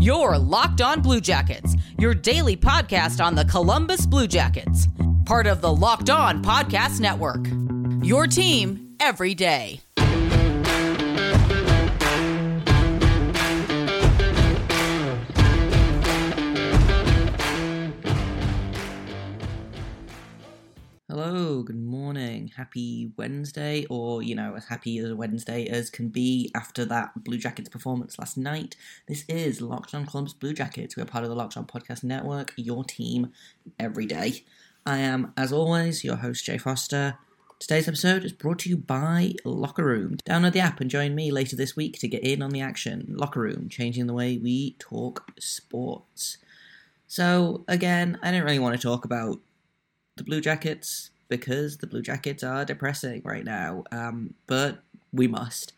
Your Locked On Blue Jackets, your daily podcast on the Columbus Blue Jackets, part of the Locked On Podcast Network. Your team every day. Hello, good morning. Happy Wednesday, or you know, as happy as a Wednesday as can be after that Blue Jackets performance last night. This is Locked On Columbus Blue Jackets. We're part of the Locked On Podcast Network, your team every day. I am, as always, your host, Jay Foster. Today's episode is brought to you by Locker Room. Download the app and join me later this week to get in on the action. Locker Room, changing the way we talk sports. So, again, I didn't really want to talk about the Blue Jackets because the Blue Jackets are depressing right now. Um, but we must.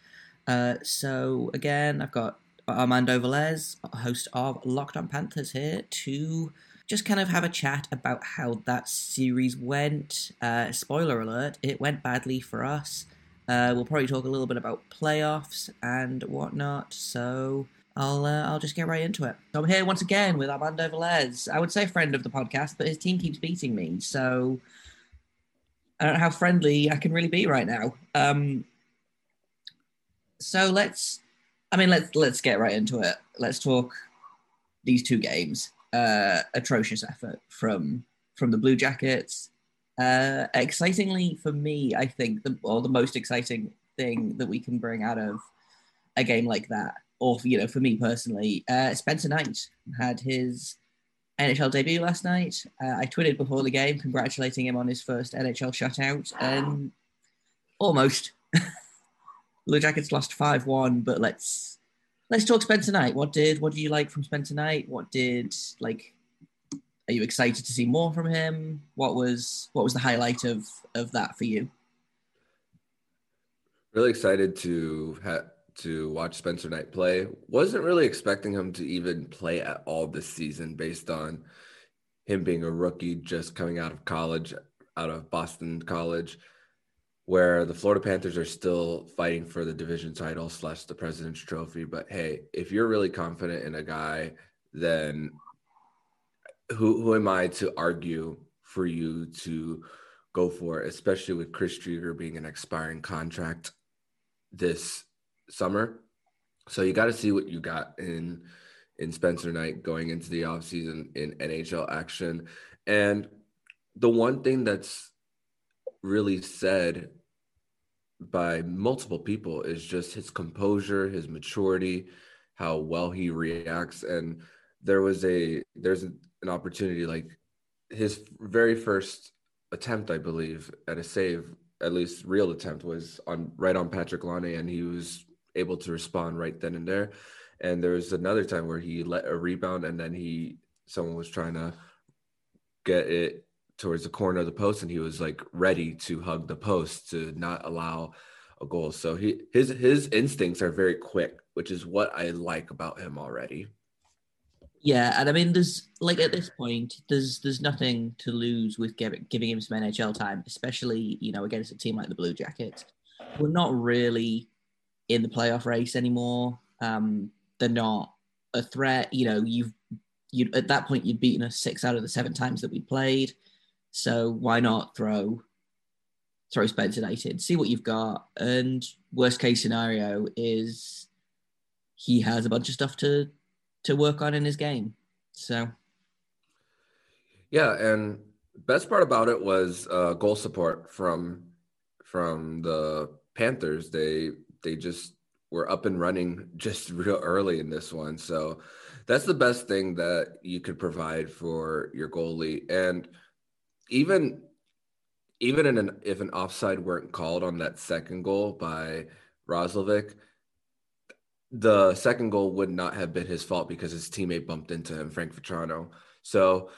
Uh, so again, I've got Armando Velez, host of Locked On Panthers, here to just kind of have a chat about how that series went. Uh, spoiler alert: it went badly for us. Uh, we'll probably talk a little bit about playoffs and whatnot. So I'll uh, I'll just get right into it. So I'm here once again with Armando Velez. I would say friend of the podcast, but his team keeps beating me, so I don't know how friendly I can really be right now. Um, so let's, I mean, let's let's get right into it. Let's talk these two games. Uh, atrocious effort from from the Blue Jackets. Uh, excitingly for me, I think the or the most exciting thing that we can bring out of a game like that or you know, for me personally, uh, Spencer Knight had his NHL debut last night. Uh, I tweeted before the game congratulating him on his first NHL shutout, and almost. Blue Jackets lost five one, but let's let's talk Spencer Knight. What did what did you like from Spencer Knight? What did like? Are you excited to see more from him? What was what was the highlight of of that for you? Really excited to have to watch Spencer Knight play. Wasn't really expecting him to even play at all this season based on him being a rookie just coming out of college, out of Boston College, where the Florida Panthers are still fighting for the division title slash the President's Trophy. But hey, if you're really confident in a guy, then who who am I to argue for you to go for especially with Chris Driedger being an expiring contract this summer. So you got to see what you got in in Spencer Knight going into the offseason in NHL action. And the one thing that's really said by multiple people is just his composure, his maturity, how well he reacts. And there was a there's an opportunity like his very first attempt, I believe, at a save, at least real attempt, was on right on Patrick Laine, and he was able to respond right then and there. And there was another time where he let a rebound and then he someone was trying to get it towards the corner of the post and he was like ready to hug the post to not allow a goal. So he his his instincts are very quick, which is what I like about him already. Yeah, and I mean, there's like at this point, there's there's nothing to lose with giving giving him some NHL time, especially you know against a team like the Blue Jackets. We're not really in the playoff race anymore. Um, they're not a threat. You know, you've you at that point you've beaten us six out of the seven times that we played. So why not throw throw Spencer Knight in, see what you've got, and worst case scenario is he has a bunch of stuff to to work on in his game. So yeah, and best part about it was uh, goal support from from the Panthers. They they just were up and running just real early in this one. So that's the best thing that you could provide for your goalie. And even even in an if an offside weren't called on that second goal by Roslovic, the second goal would not have been his fault because his teammate bumped into him, Frank Vatrano. So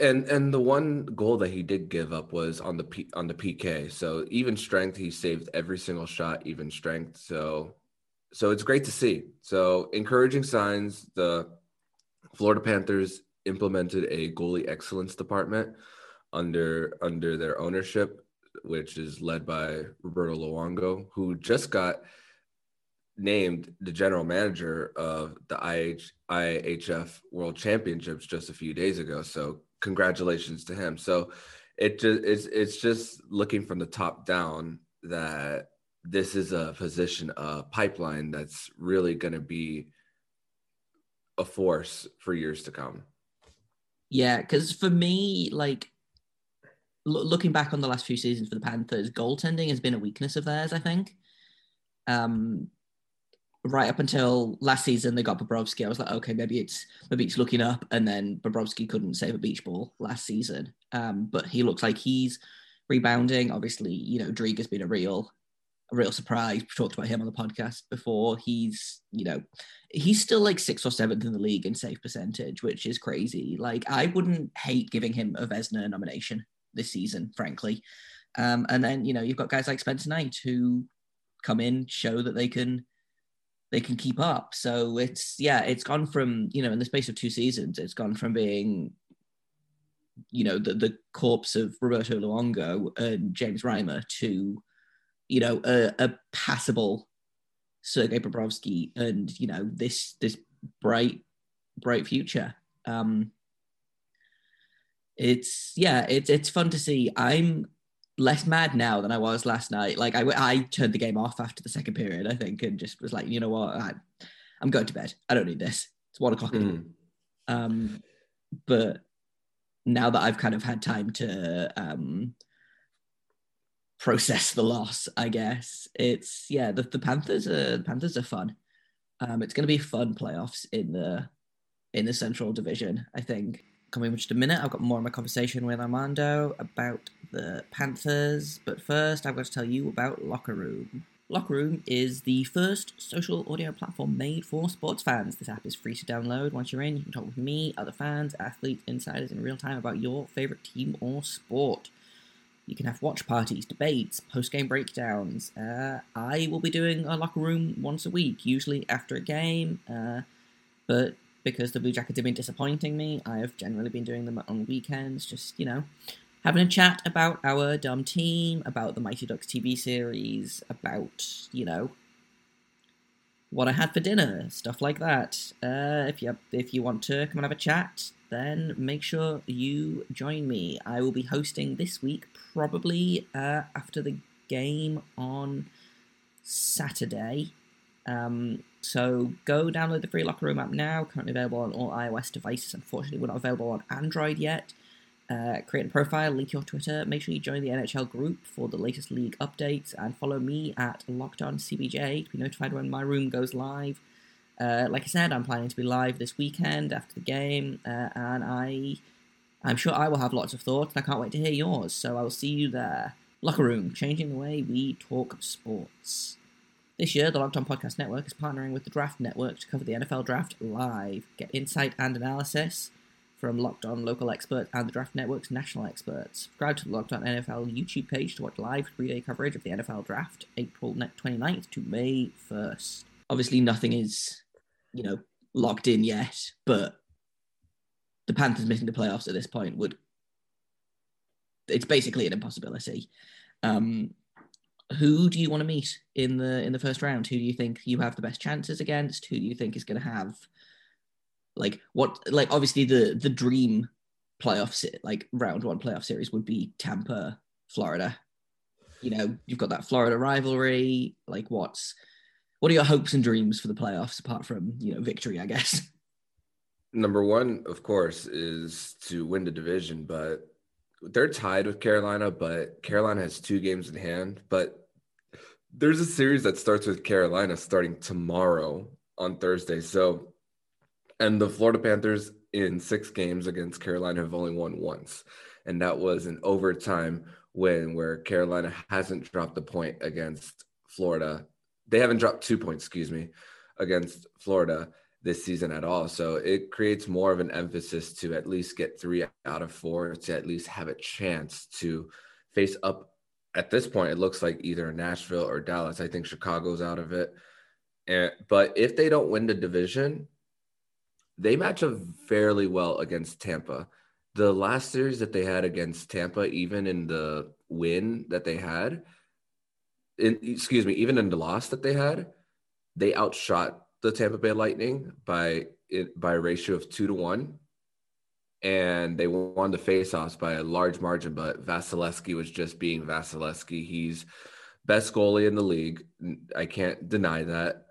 and and the one goal that he did give up was on the P, on the PK. So even strength, he saved every single shot, even strength. So so it's great to see. So encouraging signs. The Florida Panthers implemented a goalie excellence department under under their ownership, which is led by Roberto Luongo, who just got named the general manager of the IH, IHF World Championships just a few days ago. So congratulations to him. So it just it's it's just looking from the top down that this is a position a pipeline that's really going to be a force for years to come. Yeah, because for me, like lo- looking back on the last few seasons for the Panthers, goaltending has been a weakness of theirs. I think. Um, right up until last season, they got Bobrovsky. I was like, okay, maybe it's maybe it's looking up, and then Bobrovsky couldn't save a beach ball last season. Um, but he looks like he's rebounding. Obviously, you know, Driedger has been a real a real surprise. We talked about him on the podcast before. He's, you know, he's still like sixth or seventh in the league in save percentage, which is crazy. Like, I wouldn't hate giving him a Vezina nomination this season, frankly. Um, and then, you know, you've got guys like Spencer Knight who come in, show that they can they can keep up. So it's yeah, it's gone from, you know, in the space of two seasons, it's gone from being you know the, the corpse of Roberto Luongo and James Reimer to you know, a, a passable Sergei Bobrovsky and, you know, this this bright, bright future. Um it's yeah, it's it's fun to see. I'm less mad now than I was last night. Like I, I turned the game off after the second period, I think, and just was like, you know what, I, am going to bed. I don't need this. It's one o'clock. Mm. Um, but now that I've kind of had time to um, process the loss. I guess it's yeah. The, the Panthers are the Panthers are fun. Um, it's going to be fun playoffs in the in the Central Division. I think. Coming in just a minute, I've got more of my conversation with Armando about the Panthers. But first, I've got to tell you about Locker Room. Locker Room is the first social audio platform made for sports fans. This app is free to download. Once you're in, you can talk with me, other fans, athletes, insiders in real time about your favorite team or sport. You can have watch parties, debates, post game breakdowns. Uh, I will be doing a locker room once a week, usually after a game. Uh, but because the Blue Jackets have been disappointing me, I have generally been doing them on weekends, just, you know, having a chat about our dumb team, about the Mighty Ducks TV series, about, you know, what I had for dinner, stuff like that. Uh, if you if you want to come and have a chat, then make sure you join me. I will be hosting this week, probably uh, after the game on Saturday. Um, so go download the free Locker Room app now. Currently available on all iOS devices. Unfortunately, we're not available on Android yet. Uh, create a profile, link your Twitter. Make sure you join the NHL group for the latest league updates, and follow me at Locked On CBJ to be notified when my room goes live. Uh, like I said, I'm planning to be live this weekend after the game, uh, and I, I'm sure I will have lots of thoughts. And I can't wait to hear yours. So I will see you there. Locker room, changing the way we talk sports. This year, the Locked On Podcast Network is partnering with the Draft Network to cover the NFL Draft live. Get insight and analysis from Locked On local experts and the Draft Network's national experts. Subscribe to the Locked On NFL YouTube page to watch live three-day coverage of the NFL Draft, April 29th to May 1st. Obviously, nothing is you know, locked in yet, but the Panthers missing the playoffs at this point would it's basically an impossibility. Um, who do you want to meet in the in the first round? Who do you think you have the best chances against? Who do you think is going to have like what like obviously the the dream playoffs like round one playoff series would be Tampa, Florida. You know, you've got that Florida rivalry. Like, what's what are your hopes and dreams for the playoffs apart from you know victory? I guess. Number one, of course, is to win the division, but they're tied with Carolina. But Carolina has two games in hand. But there's a series that starts with Carolina starting tomorrow on Thursday. So, and the Florida Panthers in six games against Carolina have only won once, and that was an overtime win where Carolina hasn't dropped a point against Florida they haven't dropped two points, excuse me, against Florida this season at all. So it creates more of an emphasis to at least get three out of four to at least have a chance to face up. At this point, it looks like either Nashville or Dallas. I think Chicago's out of it. And, but if they don't win the division, they match up fairly well against Tampa. The last series that they had against Tampa, even in the win that they had, in, excuse me, even in the loss that they had, they outshot the Tampa Bay Lightning by by a ratio of two to one, and they won the faceoffs by a large margin. But Vasilevskiy was just being Vasilevskiy. He's best goalie in the league. I can't deny that.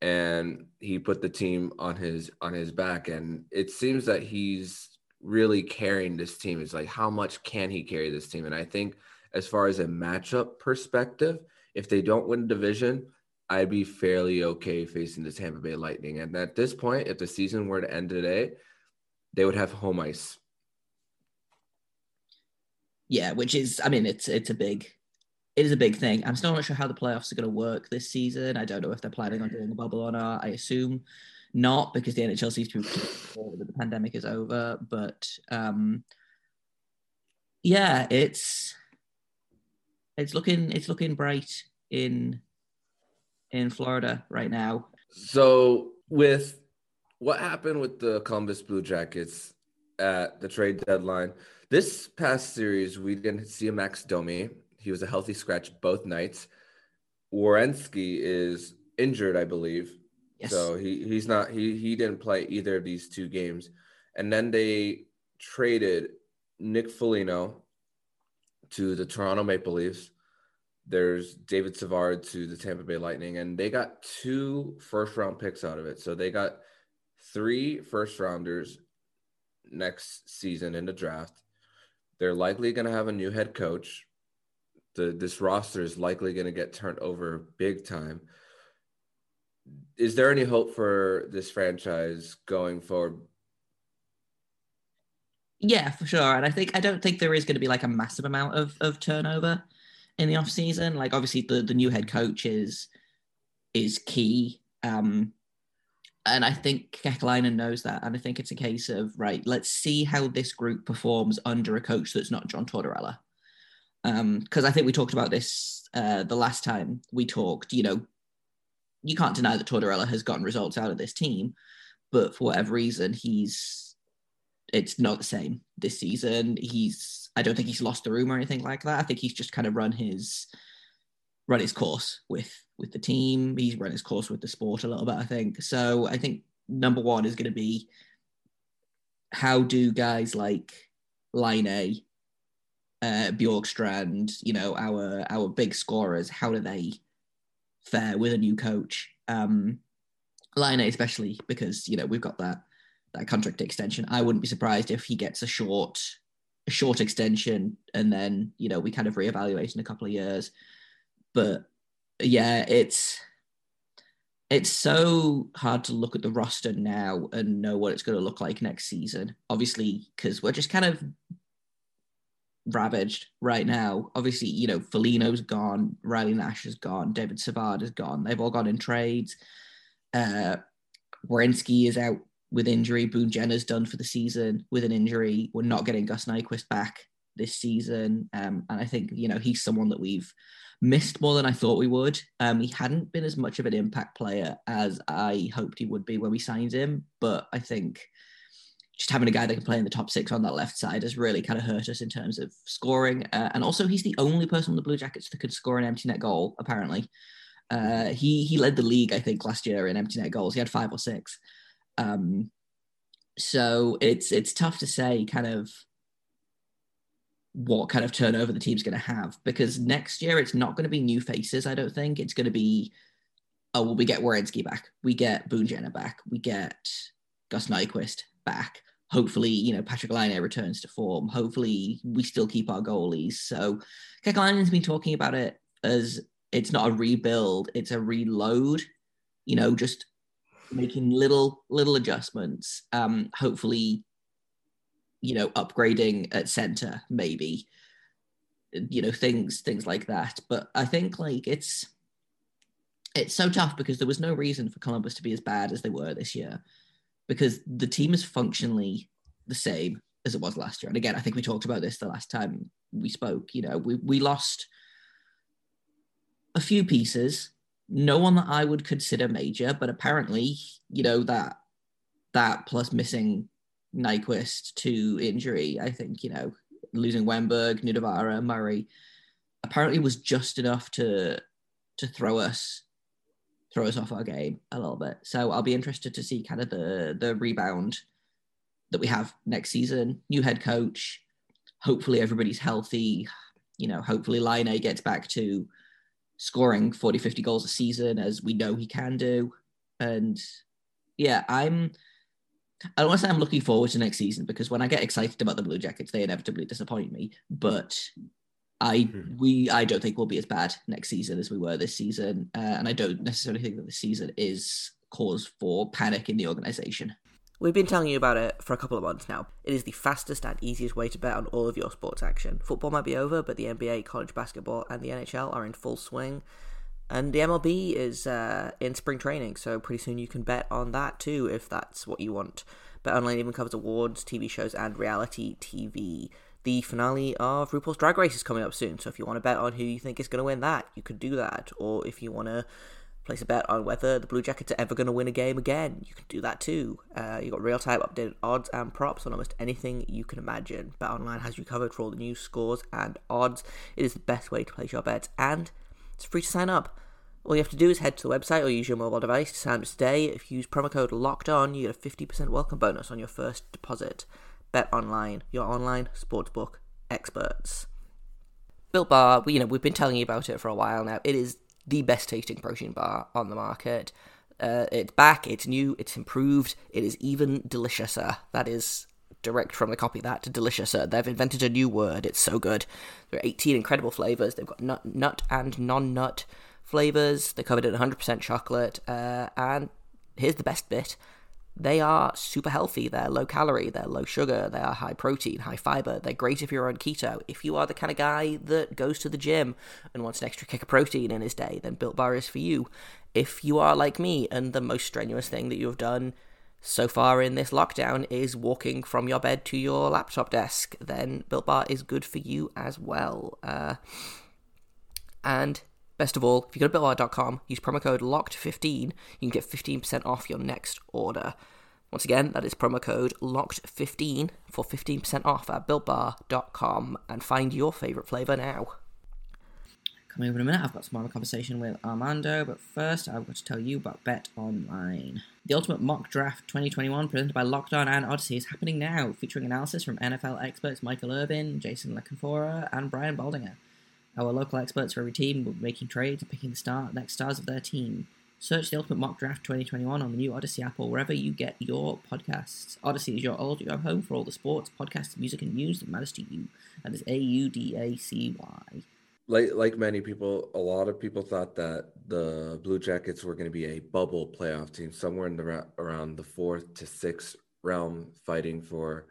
And he put the team on his on his back, and it seems that he's really carrying this team. It's like how much can he carry this team? And I think as far as a matchup perspective, if they don't win the division, I'd be fairly okay facing the Tampa Bay Lightning. And at this point, if the season were to end today, they would have home ice. Yeah, which is, I mean, it's it's a big, it is a big thing. I'm still not sure how the playoffs are going to work this season. I don't know if they're planning on doing a bubble or not. I assume not because the NHL seems to be that the pandemic is over. But um, yeah, it's it's looking it's looking bright in in Florida right now. So with what happened with the Columbus Blue Jackets at the trade deadline, this past series we didn't see a Max Domi. He was a healthy scratch both nights. Werenski is injured, I believe. Yes. So he he's not he he didn't play either of these two games. And then they traded Nick Foligno to the Toronto Maple Leafs there's David Savard to the Tampa Bay Lightning, and they got two first round picks out of it. So they got three first rounders next season in the draft. They're likely going to have a new head coach. The, this roster is likely going to get turned over big time. Is there any hope for this franchise going forward? Yeah, for sure. And I think I don't think there is going to be like a massive amount of, of turnover in the off season. Like obviously the the new head coach is is key. Um, and I think Kekalainen knows that. And I think it's a case of right, let's see how this group performs under a coach that's not John Tortorella. Because um, I think we talked about this uh, the last time we talked. You know, you can't deny that Tortorella has gotten results out of this team, but for whatever reason, he's it's not the same this season. He's I don't think he's lost the room or anything like that. I think he's just kind of run his run his course with with the team. He's run his course with the sport a little bit. I think so. I think number one is going to be how do guys like Laine, uh, Bjorkstrand, you know, our our big scorers, how do they fare with a new coach? Um, Laine especially because you know we've got that that contract extension. I wouldn't be surprised if he gets a short a short extension and then you know we kind of reevaluate in a couple of years. But yeah, it's it's so hard to look at the roster now and know what it's going to look like next season. Obviously, because we're just kind of ravaged right now. Obviously, you know, Foligno's gone, Riley Nash is gone, David Savard is gone. They've all gone in trades. Uh, Werenski is out with injury. Boone Jenner's done for the season with an injury. We're not getting Gus Nyquist back this season. Um, and I think, you know, he's someone that we've missed more than I thought we would. Um, he hadn't been as much of an impact player as I hoped he would be when we signed him. But I think just having a guy that can play in the top six on that left side has really kind of hurt us in terms of scoring. Uh, and also, he's the only person on the Blue Jackets that could score an empty net goal, apparently. Uh, he he led the league, I think, last year in empty net goals. He had five or six. Um, so it's it's tough to say kind of what kind of turnover the team's going to have because next year it's not going to be new faces. I don't think it's going to be. Oh well, we get Werenski back, we get Boone Jenner back, we get Gus Nyquist back. Hopefully, you know Patrick Laine returns to form. Hopefully, we still keep our goalies. So, Kekalainen's been talking about it as it's not a rebuild; it's a reload. You know, just making little little adjustments. Um, hopefully, you know, upgrading at center, maybe, you know, things things like that. But I think like it's it's so tough because there was no reason for Columbus to be as bad as they were this year, because the team is functionally the same as it was last year. And again, I think we talked about this the last time we spoke. You know, we we lost a few pieces no one that I would consider major, but apparently, you know, that that plus missing Nyquist to injury, I think, you know, losing Wennberg, Nutivaara, Murray, apparently was just enough to to throw us throw us off our game a little bit. So I'll be interested to see kind of the the rebound that we have next season. New head coach. Hopefully everybody's healthy. You know, hopefully Laine gets back to scoring 40, 50 goals a season as we know he can do. And yeah, I'm I don't want to say I'm looking forward to next season because when I get excited about the Blue Jackets, they inevitably disappoint me. But I hmm. we I don't think we'll be as bad next season as we were this season, uh, and I don't necessarily think that the season is cause for panic in the organization. We've been telling you about it for a couple of months now. It is the fastest and easiest way to bet on all of your sports action. Football might be over, but the NBA, college basketball, and the NHL are in full swing. And the MLB is uh, in spring training, so pretty soon you can bet on that too if that's what you want. BetOnline even covers awards, TV shows, and reality TV. The finale of RuPaul's Drag Race is coming up soon, so if you want to bet on who you think is going to win that, you could do that. Or if you want to place a bet on whether the Blue Jackets are ever going to win a game again, you can do that too. Uh, you've got real time updated odds and props on almost anything you can imagine. BetOnline has you covered for all the news, scores, and odds. It is the best way to place your bets, and it's free to sign up. All you have to do is head to the website or use your mobile device to sign up today. If you use promo code LOCKED ON, you get a 50% welcome bonus on your first deposit. Bet online, your online sportsbook experts. Built Bar, you know, we've been telling you about it for a while now. It is the best tasting protein bar on the market. Uh, it's back, it's new, it's improved, it is even deliciouser. That is direct from the copy that to deliciouser. They've invented a new word. It's so good. There are 18 incredible flavors. They've got nut, nut and non-nut flavors. They're covered in 100% chocolate. Uh, and here's the best bit they are super healthy. They're low calorie, they're low sugar, they are high protein, high fiber. They're great if you're on keto. If you are the kind of guy that goes to the gym and wants an extra kick of protein in his day, then Built Bar is for you. If you are like me and the most strenuous thing that you've done so far in this lockdown is walking from your bed to your laptop desk, then Built Bar is good for you as well. Uh, and Best of all, if you go to BuiltBar.com, use promo code LOCKED15, you can get 15% off your next order. Once again, that is promo code LOCKED15 for 15% off at BuiltBar.com and find your favourite flavour now. Coming up in a minute, I've got some more conversation with Armando, but first I've got to tell you about Bet Online. The Ultimate Mock Draft 2021, presented by Locked On and Audacy, is happening now, featuring analysis from NFL experts Michael Irvin, Jason La Canfora, and Brian Baldinger. Our local experts for every team will be making trades and picking the star, next stars of their team. Search the Ultimate Mock Draft 2021 on the new Audacy app or wherever you get your podcasts. Audacy is your audio home for all the sports, podcasts, music, and news that matters to you. That is A U D A C Y. Like like many people, a lot of people thought that the Blue Jackets were going to be a bubble playoff team, somewhere in the around the fourth to sixth realm, fighting for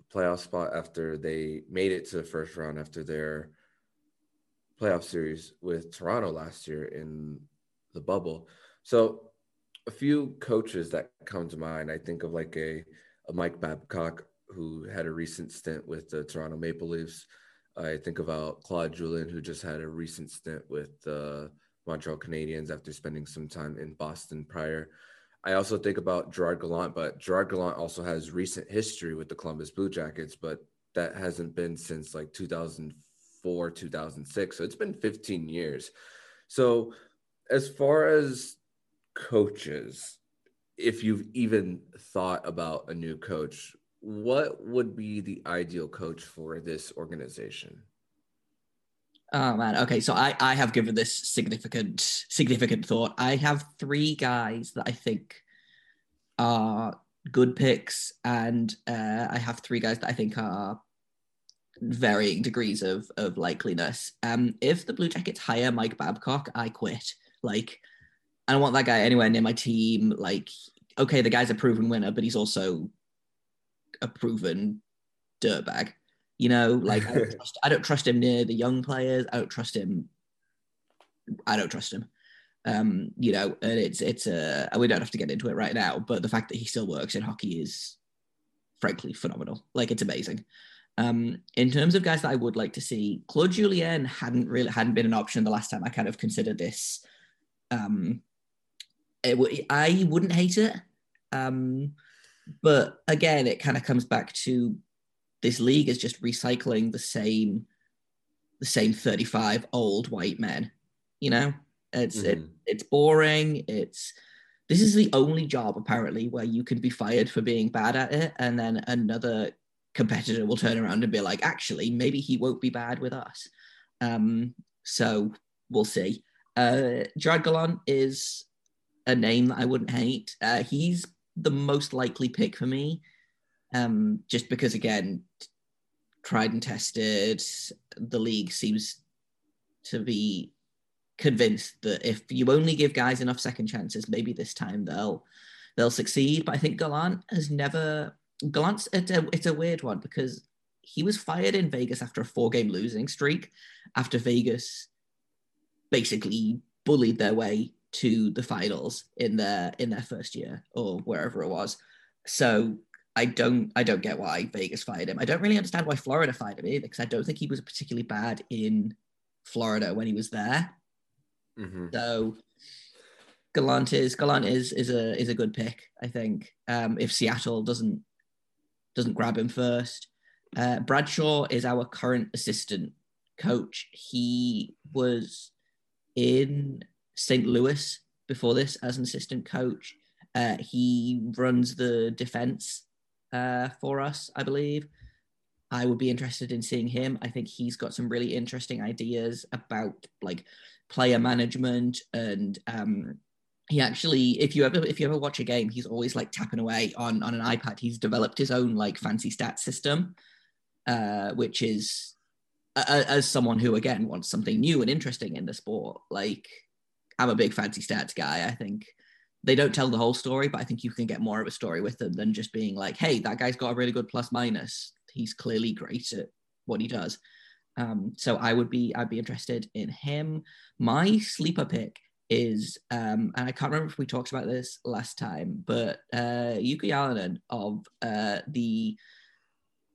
a playoff spot after they made it to the first round after their playoff series with Toronto last year in the bubble. So a few coaches that come to mind, I think of like a, a Mike Babcock who had a recent stint with the Toronto Maple Leafs. I think about Claude Julien who just had a recent stint with the Montreal Canadiens after spending some time in Boston prior. I also think about Gerard Gallant, but Gerard Gallant also has recent history with the Columbus Blue Jackets, but that hasn't been since like 2004 2004, 2006. So it's been 15 years. So, as far as coaches, if you've even thought about a new coach, what would be the ideal coach for this organization? Oh man. Okay, so I I have given this significant significant thought. I have three guys that I think are good picks, and uh, I have three guys that I think are varying degrees of of likeliness. Um, if the Blue Jackets hire Mike Babcock, I quit. Like, I don't want that guy anywhere near my team. Like, okay, the guy's a proven winner, but he's also a proven dirtbag. You know, like I don't, trust, I don't trust him near the young players. I don't trust him. I don't trust him. Um, you know, and it's it's a uh, we don't have to get into it right now, but the fact that he still works in hockey is frankly phenomenal. Like it's amazing. Um, in terms of guys that I would like to see, Claude Julien hadn't really hadn't been an option the last time I kind of considered this. Um, it, I wouldn't hate it, um, but again, it kind of comes back to this league is just recycling the same, the same thirty-five old white men. You know, It's Mhm. it, it's boring. It's this is the only job apparently where you can be fired for being bad at it, and then another competitor will turn around and be like, actually, maybe he won't be bad with us. Um, so we'll see. Uh, Gerard is a name that I wouldn't hate. Uh, he's the most likely pick for me, um, just because again, tried and tested. The league seems to be convinced that if you only give guys enough second chances, maybe this time they'll they'll succeed. But I think Gallant has never Gallant's it's a, it's a weird one because he was fired in Vegas after a four game losing streak, after Vegas basically bullied their way to the finals in their in their first year or wherever it was. So I don't I don't get why Vegas fired him. I don't really understand why Florida fired him either because I don't think he was particularly bad in Florida when he was there. Mhm. So Gallant is Gallant is is a is a good pick, I think. Um, if Seattle doesn't doesn't grab him first, uh, Brad Shaw is our current assistant coach. He was in St. Louis before this as an assistant coach. Uh, he runs the defense uh, for us, I believe. I would be interested in seeing him. I think he's got some really interesting ideas about like player management and um, he actually if you ever if you ever watch a game he's always like tapping away on on an ipad he's developed his own like fancy stat system uh which is as someone who again wants something new and interesting in the sport like i'm a big fancy stats guy i think they don't tell the whole story but i think you can get more of a story with them than just being like hey that guy's got a really good plus minus he's clearly great at what he does um, so I would be I'd be interested in him. My sleeper pick is um, and I can't remember if we talked about this last time, but uh, Jukka Jalonen of uh, the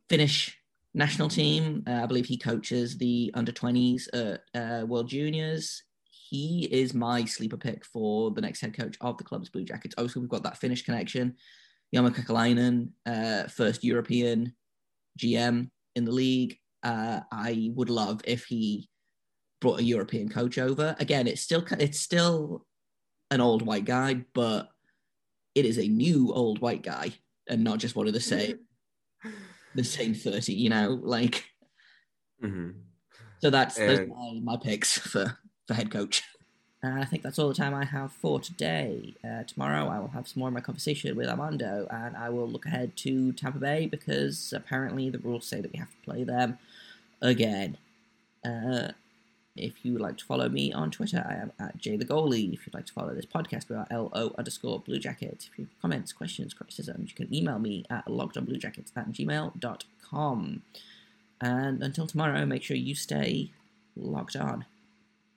Finnish national team. Uh, I believe he coaches the under 20s at uh, World Juniors. He is my sleeper pick for the next head coach of the club's Blue Jackets. Also, we've got that Finnish connection. Jarmo Kekalainen, uh, first European GM in the league. Uh, I would love if he brought a European coach over. Again, it's still it's still an old white guy, but it is a new old white guy and not just one of the same the same 30, you know, like Mhm. so that's those And- my, my picks for for head coach. And I think that's all the time I have for today. Uh, tomorrow I will have some more of my conversation with Armando, and I will look ahead to Tampa Bay because apparently the rules say that we have to play them again. Uh, if you would like to follow me on Twitter, I am at Jay the Goalie. If you'd like to follow this podcast, we are LO underscore Blue Jacket. If you have comments, questions, criticisms, you can email me at lockedonbluejackets at gmail.com. And until tomorrow, make sure you stay logged on.